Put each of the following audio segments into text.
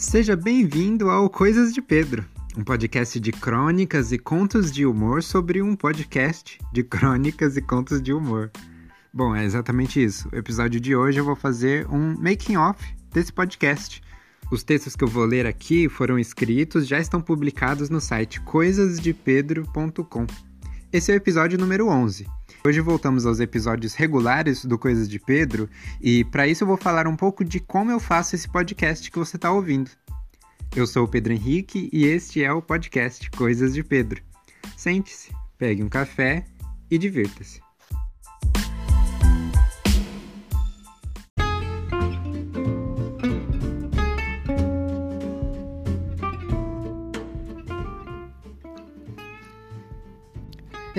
Seja bem-vindo ao Coisas de Pedro, um podcast de crônicas e contos de humor sobre um podcast de crônicas e contos de humor. Bom, é exatamente isso. O episódio de hoje eu vou fazer um making off desse podcast. Os textos que eu vou ler aqui foram escritos, já estão publicados no site coisasdepedro.com. Esse é o episódio número 11. Hoje voltamos aos episódios regulares do Coisas de Pedro e para isso eu vou falar um pouco de como eu faço esse podcast que você está ouvindo. Eu sou o Pedro Henrique e este é o podcast Coisas de Pedro. Sente-se, pegue um café e divirta-se.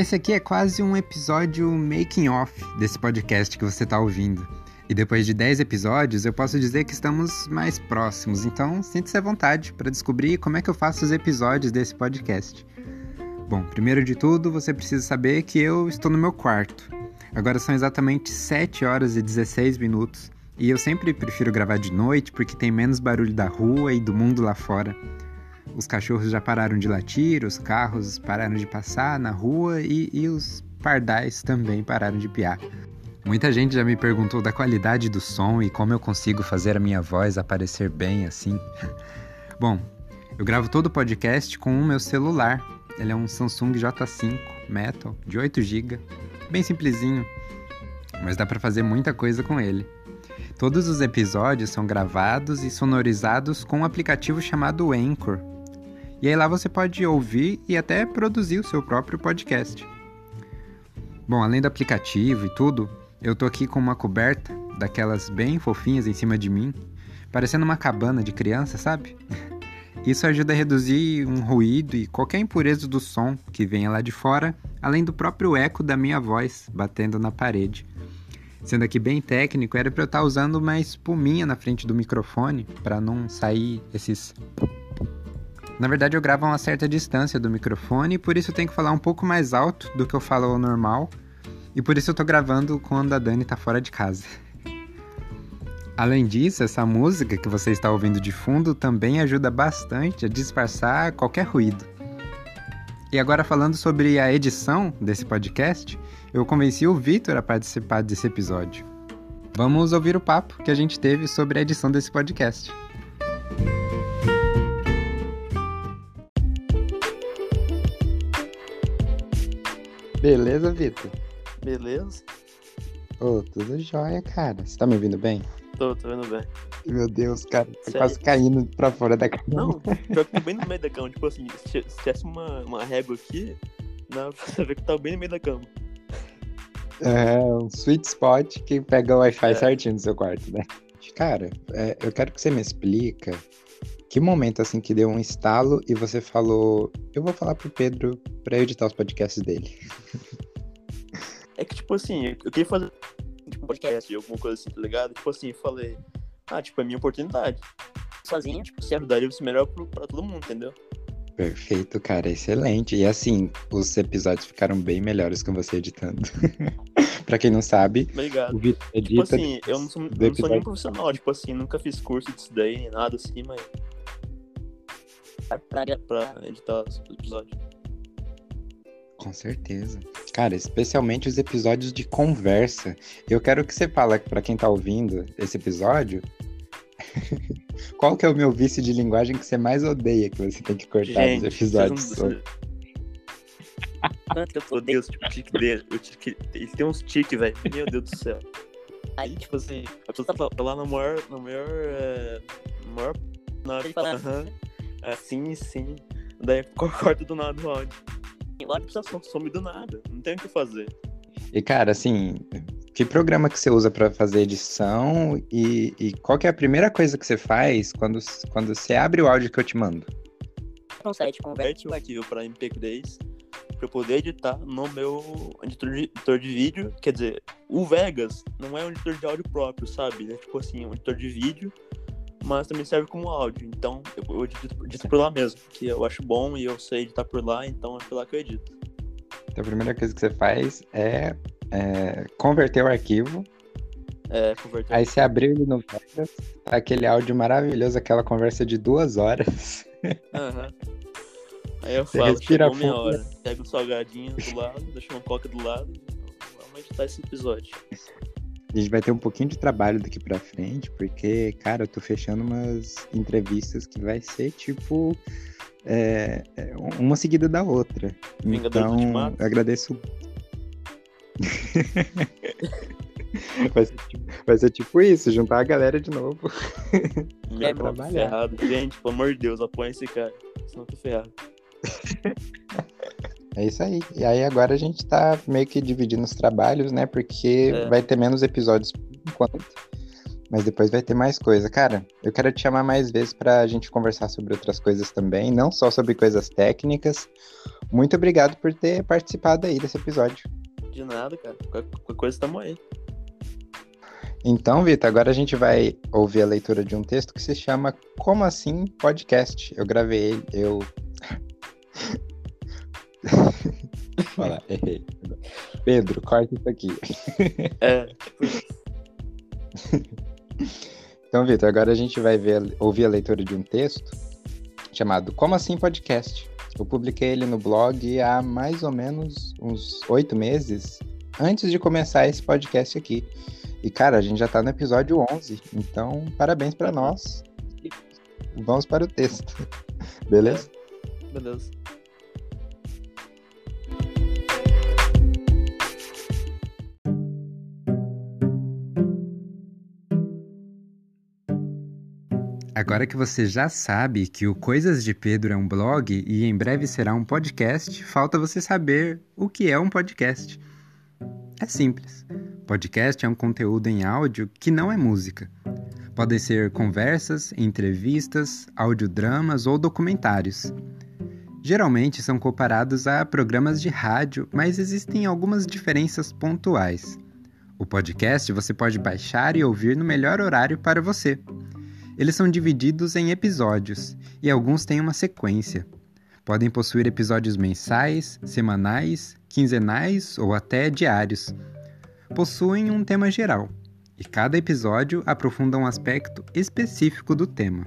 Esse aqui é quase um episódio making off desse podcast que você está ouvindo. E depois de 10 episódios, eu posso dizer que estamos mais próximos. Então, sinta-se à vontade para descobrir como é que eu faço os episódios desse podcast. Bom, primeiro de tudo, você precisa saber que eu estou no meu quarto. Agora são exatamente 7 horas e 16 minutos. E eu sempre prefiro gravar de noite porque tem menos barulho da rua e do mundo lá fora. Os cachorros já pararam de latir, os carros pararam de passar na rua e, e os pardais também pararam de piar. Muita gente já me perguntou da qualidade do som e como eu consigo fazer a minha voz aparecer bem assim. Bom, eu gravo todo o podcast com o meu celular. Ele é um Samsung J5 Metal de 8 GB, bem simplesinho, mas dá para fazer muita coisa com ele. Todos os episódios são gravados e sonorizados com um aplicativo chamado Anchor, e aí lá você pode ouvir e até produzir o seu próprio podcast. Bom, além do aplicativo e tudo, eu tô aqui com uma coberta daquelas bem fofinhas em cima de mim, parecendo uma cabana de criança, sabe? Isso ajuda a reduzir um ruído e qualquer impureza do som que venha lá de fora, além do próprio eco da minha voz batendo na parede. Sendo aqui bem técnico, era para eu estar tá usando uma espuminha na frente do microfone para não sair esses na verdade, eu gravo a uma certa distância do microfone, por isso eu tenho que falar um pouco mais alto do que eu falo ao normal, e por isso eu tô gravando quando a Dani tá fora de casa. Além disso, essa música que você está ouvindo de fundo também ajuda bastante a disfarçar qualquer ruído. E agora falando sobre a edição desse podcast, eu convenci o Vitor a participar desse episódio. Vamos ouvir o papo que a gente teve sobre a edição desse podcast. Beleza, Vitor? Beleza? Ô, oh, tudo jóia, cara. Você tá me ouvindo bem? Tô, tô vendo bem. Meu Deus, cara, tô quase caindo pra fora da cama. Não, pior que tô bem no meio da cama. Tipo assim, se tivesse uma, uma régua aqui, dá pra saber que tá bem no meio da cama. É, um sweet spot que pega o Wi-Fi é. certinho no seu quarto, né? Cara, é, eu quero que você me explica que momento assim que deu um estalo e você falou, eu vou falar pro Pedro pra editar os podcasts dele? É que, tipo assim, eu queria fazer tipo, um podcast, alguma coisa assim, tá ligado? Tipo assim, falei, ah, tipo, é minha oportunidade. Sozinho, tipo, se ajudaria isso melhor pro, pra todo mundo, entendeu? Perfeito, cara, excelente. E assim, os episódios ficaram bem melhores com você editando. pra quem não sabe, Obrigado. o Vitor tipo edita. Tipo assim, eu não sou, eu não sou nenhum profissional, tipo assim, nunca fiz curso disso daí, nem nada assim, mas pra, pra editar os episódios. Com certeza. Cara, especialmente os episódios de conversa. Eu quero que você fale para quem tá ouvindo esse episódio. Qual que é o meu vício de linguagem que você mais odeia que você tem que cortar Gente, dos episódios? Não... Quanto eu odeio os tique dele. Tique... Ele tem uns tique, velho. Meu Deus do céu. Aí, tipo assim, a pessoa tá lá no maior. No maior. É... No maior. Na hora de falar. Uhum. Assim, sim. Daí corta do nada o áudio. E lá a some do nada. Não tem o que fazer. E, cara, assim, que programa que você usa para fazer edição e, e, qual que é a primeira coisa que você faz quando, quando você abre o áudio que eu te mando? Um site converte o arquivo para MP3 para eu poder editar no meu editor de, editor de vídeo. Quer dizer, o Vegas não é um editor de áudio próprio, sabe? É tipo assim, um editor de vídeo mas também serve como áudio. Então eu, eu edito, edito, por lá mesmo, que eu acho bom e eu sei editar por lá, então é por lá que eu edito. Então a primeira coisa que você faz é, é converter o arquivo É, converter. Aí você abriu ele no Vegas, tá aquele áudio maravilhoso, aquela conversa de duas horas. Aham. Aí eu Você falo, respira chegou minha hora. Pega um salgadinho do lado, deixa uma coca do lado. Vamos editar esse episódio. A gente vai ter um pouquinho de trabalho daqui pra frente, porque, cara, eu tô fechando umas entrevistas que vai ser tipo. é, é, uma seguida da outra. Vingadores então, eu agradeço. vai, ser tipo, vai ser tipo isso, juntar a galera de novo. Meu, tô trabalhar. ferrado. Gente, pelo amor de Deus, apoia esse cara. Senão eu tô ferrado. É isso aí. E aí agora a gente tá meio que dividindo os trabalhos, né? Porque É. vai ter menos episódios por enquanto. Mas depois vai ter mais coisa. Cara, eu quero te chamar mais vezes pra gente conversar sobre outras coisas também, não só sobre coisas técnicas. Muito obrigado por ter participado aí desse episódio. De nada, cara. Qualquer, coisa tamo aí. Então, Vitor, agora a gente vai ouvir a leitura de um texto que se chama Como Assim Podcast. Eu gravei ele, eu. Lá, errei. Pedro, corta isso aqui. É, tipo. Então, Vitor, agora a gente vai ver, ouvir a leitura de um texto chamado Como Assim Podcast. Eu publiquei ele no blog há mais ou menos uns oito meses antes de começar esse podcast aqui. E, cara, a gente já tá no episódio 11, então parabéns pra nós. Vamos para o texto. Beleza? Beleza. Agora que você já sabe que o Coisas de Pedro é um blog e em breve será um podcast, falta você saber o que é um podcast. É simples. Podcast é um conteúdo em áudio que não é música. Podem ser conversas, entrevistas, audiodramas ou documentários. Geralmente são comparados a programas de rádio, mas existem algumas diferenças pontuais. O podcast você pode baixar e ouvir no melhor horário para você. Eles são divididos em episódios e alguns têm uma sequência. Podem possuir episódios mensais, semanais, quinzenais ou até diários. Possuem um tema geral e cada episódio aprofunda um aspecto específico do tema.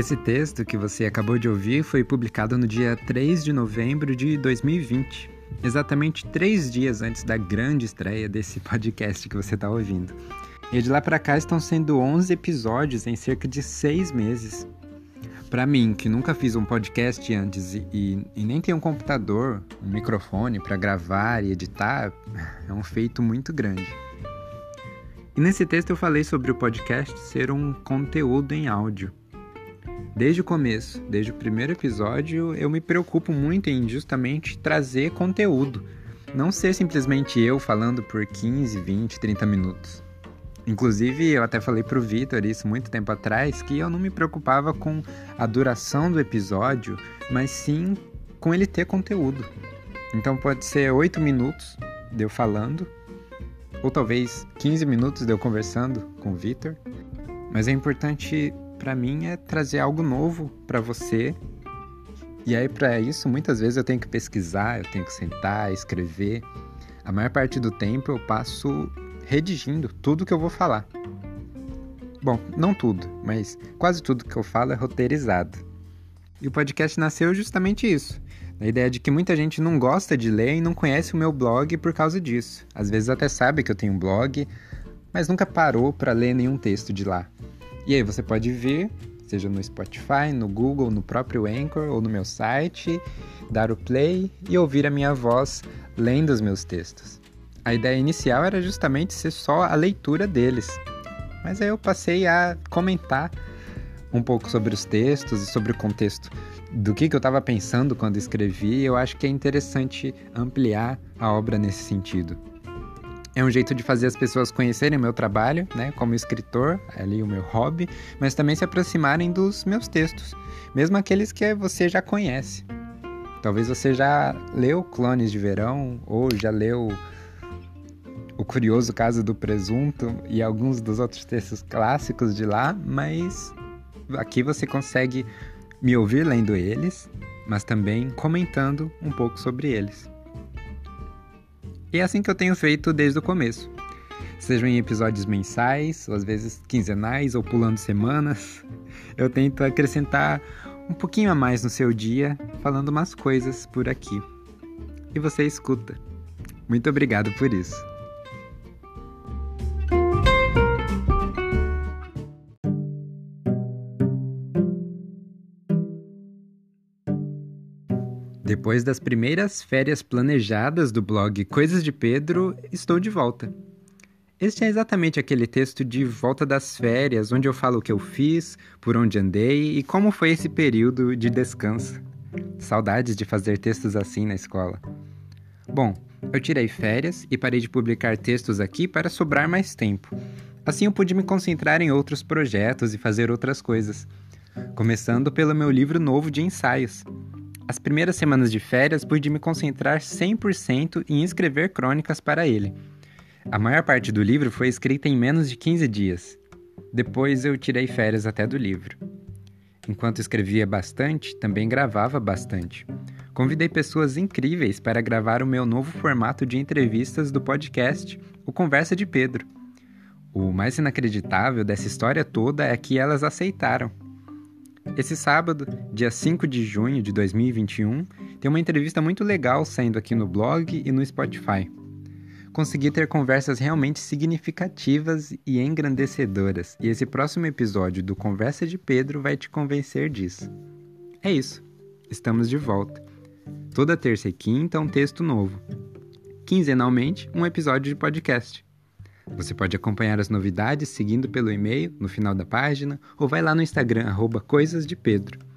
Esse texto que você acabou de ouvir foi publicado no dia 3 de novembro de 2020, exatamente três dias antes da grande estreia desse podcast que você está ouvindo. E de lá para cá estão sendo 11 episódios em cerca de seis meses. Para mim, que nunca fiz um podcast antes e, e, e nem tenho um computador, um microfone para gravar e editar, é um feito muito grande. E nesse texto eu falei sobre o podcast ser um conteúdo em áudio. Desde o começo, desde o primeiro episódio, eu me preocupo muito em justamente trazer conteúdo. Não ser simplesmente eu falando por 15, 20, 30 minutos. Inclusive, eu até falei pro Vitor isso muito tempo atrás, que eu não me preocupava com a duração do episódio, mas sim com ele ter conteúdo. Então pode ser 8 minutos de eu falando, ou talvez 15 minutos de eu conversando com o Vitor. Mas é importante para mim é trazer algo novo para você. E aí para isso, muitas vezes eu tenho que pesquisar, eu tenho que sentar, escrever. A maior parte do tempo eu passo redigindo tudo que eu vou falar. Bom, não tudo, mas quase tudo que eu falo é roteirizado. E o podcast nasceu justamente isso. A ideia de que muita gente não gosta de ler e não conhece o meu blog por causa disso. Às vezes até sabe que eu tenho um blog, mas nunca parou para ler nenhum texto de lá. E aí você pode vir, seja no Spotify, no Google, no próprio Anchor ou no meu site, dar o play e ouvir a minha voz lendo os meus textos. A ideia inicial era justamente ser só a leitura deles, mas aí eu passei a comentar um pouco sobre os textos e sobre o contexto do que, que eu estava pensando quando escrevi. Eu acho que é interessante ampliar a obra nesse sentido. É um jeito de fazer as pessoas conhecerem o meu trabalho, né, como escritor, ali o meu hobby, mas também se aproximarem dos meus textos, mesmo aqueles que você já conhece. Talvez você já leu Clones de Verão ou já leu O Curioso Caso do Presunto e alguns dos outros textos clássicos de lá, mas aqui você consegue me ouvir lendo eles, mas também comentando um pouco sobre eles. E é assim que eu tenho feito desde o começo. Sejam em episódios mensais, ou às vezes quinzenais, ou pulando semanas, eu tento acrescentar um pouquinho a mais no seu dia, falando umas coisas por aqui. E você escuta. Muito obrigado por isso. Depois das primeiras férias planejadas do blog Coisas de Pedro, estou de volta. Este é exatamente aquele texto de volta das férias, onde eu falo o que eu fiz, por onde andei e como foi esse período de descanso. Saudades de fazer textos assim na escola. Bom, eu tirei férias e parei de publicar textos aqui para sobrar mais tempo. Assim eu pude me concentrar em outros projetos e fazer outras coisas. Começando pelo meu livro novo de ensaios. As primeiras semanas de férias pude me concentrar 100% em escrever crônicas para ele. A maior parte do livro foi escrita em menos de 15 dias. Depois eu tirei férias até do livro. Enquanto escrevia bastante, também gravava bastante. Convidei pessoas incríveis para gravar o meu novo formato de entrevistas do podcast, o Conversa de Pedro. O mais inacreditável dessa história toda é que elas aceitaram. Esse sábado, dia 5 de junho de 2021, tem uma entrevista muito legal saindo aqui no blog e no Spotify. Consegui ter conversas realmente significativas e engrandecedoras, e esse próximo episódio do Conversa de Pedro vai te convencer disso. É isso, estamos de volta. Toda terça e quinta um texto novo. Quinzenalmente, um episódio de podcast. Você pode acompanhar as novidades seguindo pelo e-mail no final da página ou vai lá no Instagram arroba Coisas de Pedro.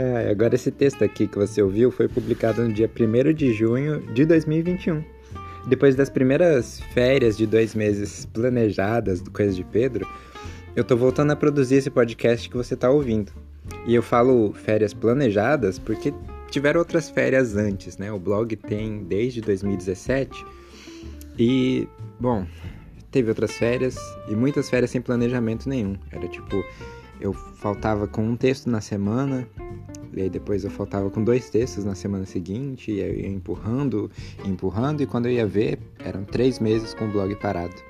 É, agora esse texto aqui que você ouviu foi publicado no dia 1 de junho de 2021. Depois das primeiras férias de dois meses planejadas do Coisas de Pedro, eu tô voltando a produzir esse podcast que você tá ouvindo. E eu falo férias planejadas porque tiveram outras férias antes, né? O blog tem desde 2017 e, bom, teve outras férias e muitas férias sem planejamento nenhum. Era tipo, eu faltava com um texto na semana, e aí depois eu faltava com dois textos na semana seguinte, e eu ia empurrando, empurrando, e quando eu ia ver, eram três meses com o blog parado.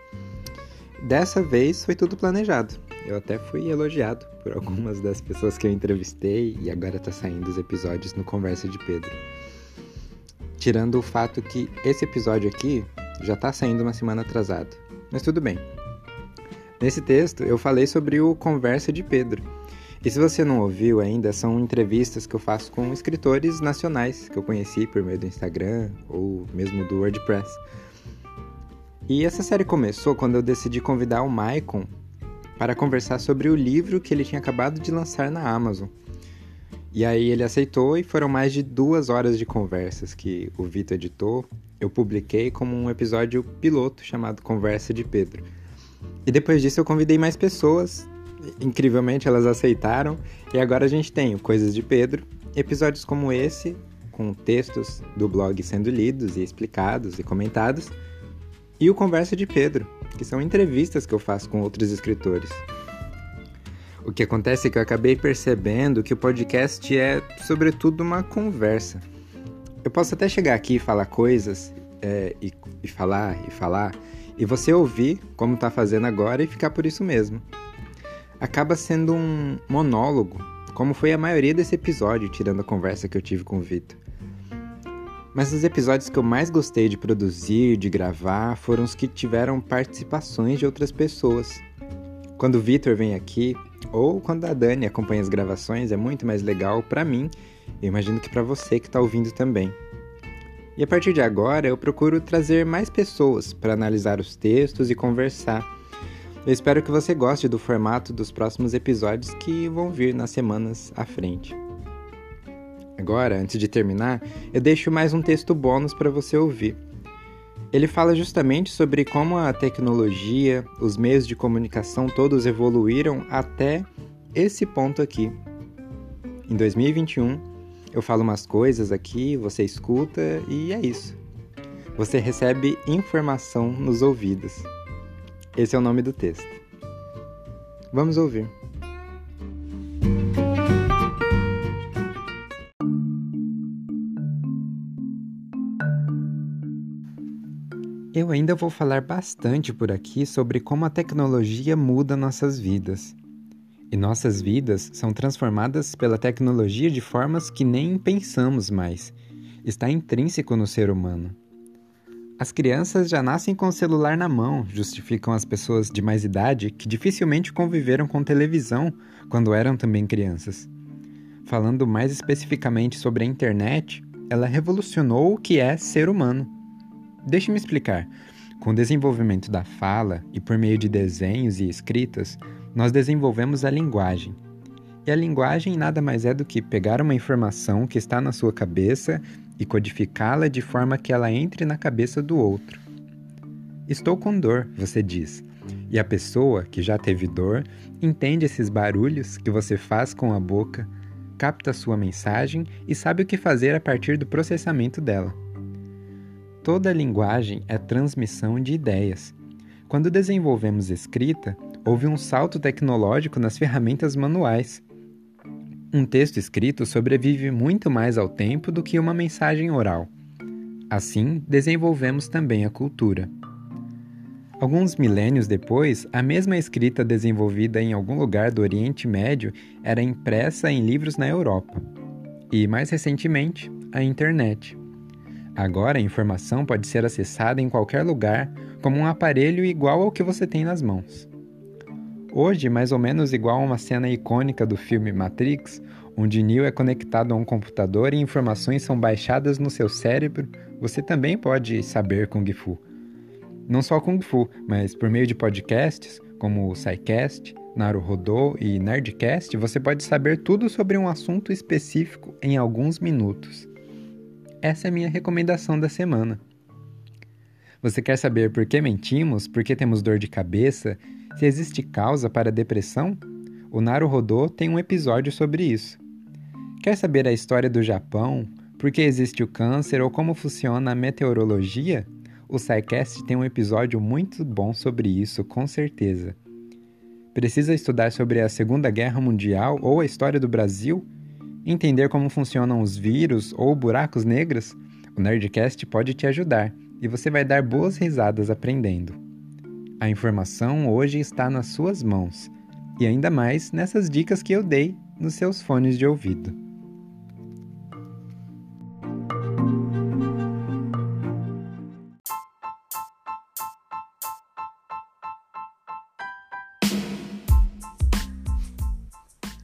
Dessa vez foi tudo planejado. Eu até fui elogiado por algumas das pessoas que eu entrevistei e agora tá saindo os episódios no Conversa de Pedro. Tirando o fato que esse episódio aqui já tá saindo uma semana atrasado. Mas tudo bem. Nesse texto eu falei sobre o Conversa de Pedro. E se você não ouviu ainda, são entrevistas que eu faço com escritores nacionais que eu conheci por meio do Instagram ou mesmo do WordPress. E essa série começou quando eu decidi convidar o Maicon para conversar sobre o livro que ele tinha acabado de lançar na Amazon. E aí ele aceitou e foram mais de duas horas de conversas que o Vitor editou. Eu publiquei como um episódio piloto chamado Conversa de Pedro. E depois disso eu convidei mais pessoas. Incrivelmente elas aceitaram. E agora a gente tem o Coisas de Pedro, episódios como esse, com textos do blog sendo lidos e explicados e comentados e o Conversa de Pedro, que são entrevistas que eu faço com outros escritores. O que acontece é que eu acabei percebendo que o podcast é, sobretudo, uma conversa. Eu posso até chegar aqui e falar coisas, é, e, e falar, e falar, e você ouvir, como está fazendo agora, e ficar por isso mesmo. Acaba sendo um monólogo, como foi a maioria desse episódio, tirando a conversa que eu tive com o Vitor. Mas os episódios que eu mais gostei de produzir, de gravar, foram os que tiveram participações de outras pessoas. Quando o Vitor vem aqui, ou quando a Dani acompanha as gravações, é muito mais legal para mim, e imagino que para você que está ouvindo também. E a partir de agora, eu procuro trazer mais pessoas para analisar os textos e conversar. Eu espero que você goste do formato dos próximos episódios que vão vir nas semanas à frente. Agora, antes de terminar, eu deixo mais um texto bônus para você ouvir. Ele fala justamente sobre como a tecnologia, os meios de comunicação todos evoluíram até esse ponto aqui. Em 2021, eu falo umas coisas aqui, você escuta e é isso. você recebe informação nos ouvidos. Esse é o nome do texto. Vamos ouvir. Ainda vou falar bastante por aqui sobre como a tecnologia muda nossas vidas. E nossas vidas são transformadas pela tecnologia de formas que nem pensamos mais. Está intrínseco no ser humano. As crianças já nascem com o celular na mão, justificam as pessoas de mais idade que dificilmente conviveram com televisão quando eram também crianças. Falando mais especificamente sobre a internet, ela revolucionou o que é ser humano. Deixe-me explicar. Com o desenvolvimento da fala e por meio de desenhos e escritas, nós desenvolvemos a linguagem. E a linguagem nada mais é do que pegar uma informação que está na sua cabeça e codificá-la de forma que ela entre na cabeça do outro. Estou com dor, você diz. E a pessoa que já teve dor entende esses barulhos que você faz com a boca, capta sua mensagem e sabe o que fazer a partir do processamento dela. Toda linguagem é transmissão de ideias. Quando desenvolvemos escrita, houve um salto tecnológico nas ferramentas manuais. Um texto escrito sobrevive muito mais ao tempo do que uma mensagem oral. Assim, desenvolvemos também a cultura. Alguns milênios depois, a mesma escrita desenvolvida em algum lugar do Oriente Médio era impressa em livros na Europa. E, mais recentemente, a internet. Agora a informação pode ser acessada em qualquer lugar, como um aparelho igual ao que você tem nas mãos. Hoje, mais ou menos igual a uma cena icônica do filme Matrix, onde Neo é conectado a um computador e informações são baixadas no seu cérebro, você também pode saber Kung Fu. Não só Kung Fu, mas por meio de podcasts, como o SciCast, Naruhodô e Nerdcast, você pode saber tudo sobre um assunto específico em alguns minutos. Essa é a minha recomendação da semana. Você quer saber por que mentimos, por que temos dor de cabeça, se existe causa para a depressão? O Naruhodô tem um episódio sobre isso. Quer saber a história do Japão, por que existe o câncer ou como funciona a meteorologia? O SciCast tem um episódio muito bom sobre isso, com certeza. Precisa estudar sobre a Segunda Guerra Mundial ou a história do Brasil? Entender como funcionam os vírus ou buracos negros? O Nerdcast pode te ajudar e você vai dar boas risadas aprendendo. A informação hoje está nas suas mãos e ainda mais nessas dicas que eu dei nos seus fones de ouvido.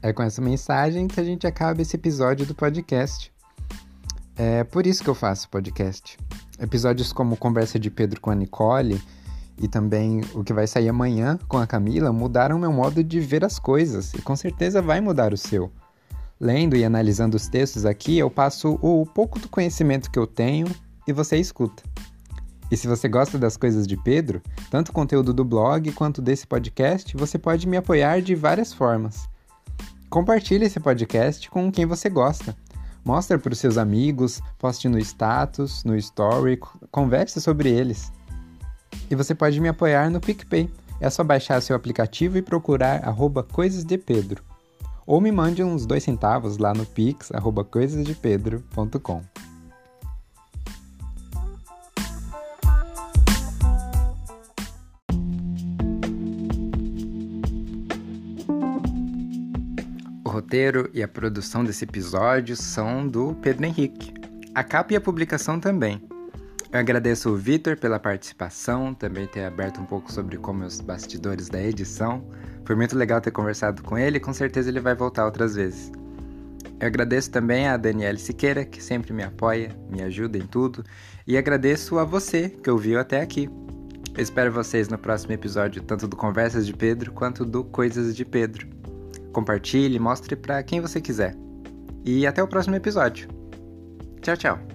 É com essa mensagem que a gente acaba esse episódio do podcast. É por isso que eu faço podcast. Episódios como Conversa de Pedro com a Nicole e também o que vai sair amanhã com a Camila mudaram meu modo de ver as coisas e com certeza vai mudar o seu. Lendo e analisando os textos aqui, eu passo o pouco do conhecimento que eu tenho e você escuta. E se você gosta das coisas de Pedro, tanto o conteúdo do blog quanto desse podcast, você pode me apoiar de várias formas. Compartilhe esse podcast com quem você gosta. Mostre para os seus amigos, poste no status, no story, converse sobre eles. E você pode me apoiar no PicPay. É só baixar seu aplicativo e procurar arroba coisasdepedro. Ou me mande uns dois centavos lá no pix arroba coisasdepedro.com. roteiro e a produção desse episódio são do Pedro Henrique. A capa e a publicação também. Eu agradeço o Vitor pela participação, também ter aberto um pouco sobre como os bastidores da edição. Foi muito legal ter conversado com ele e com certeza ele vai voltar outras vezes. Eu agradeço também a Daniele Siqueira, que sempre me apoia, me ajuda em tudo, e agradeço a você que ouviu até aqui. Eu espero vocês no próximo episódio, tanto do Conversas de Pedro quanto do Coisas de Pedro compartilhe, mostre para quem você quiser. E até o próximo episódio. Tchau, tchau.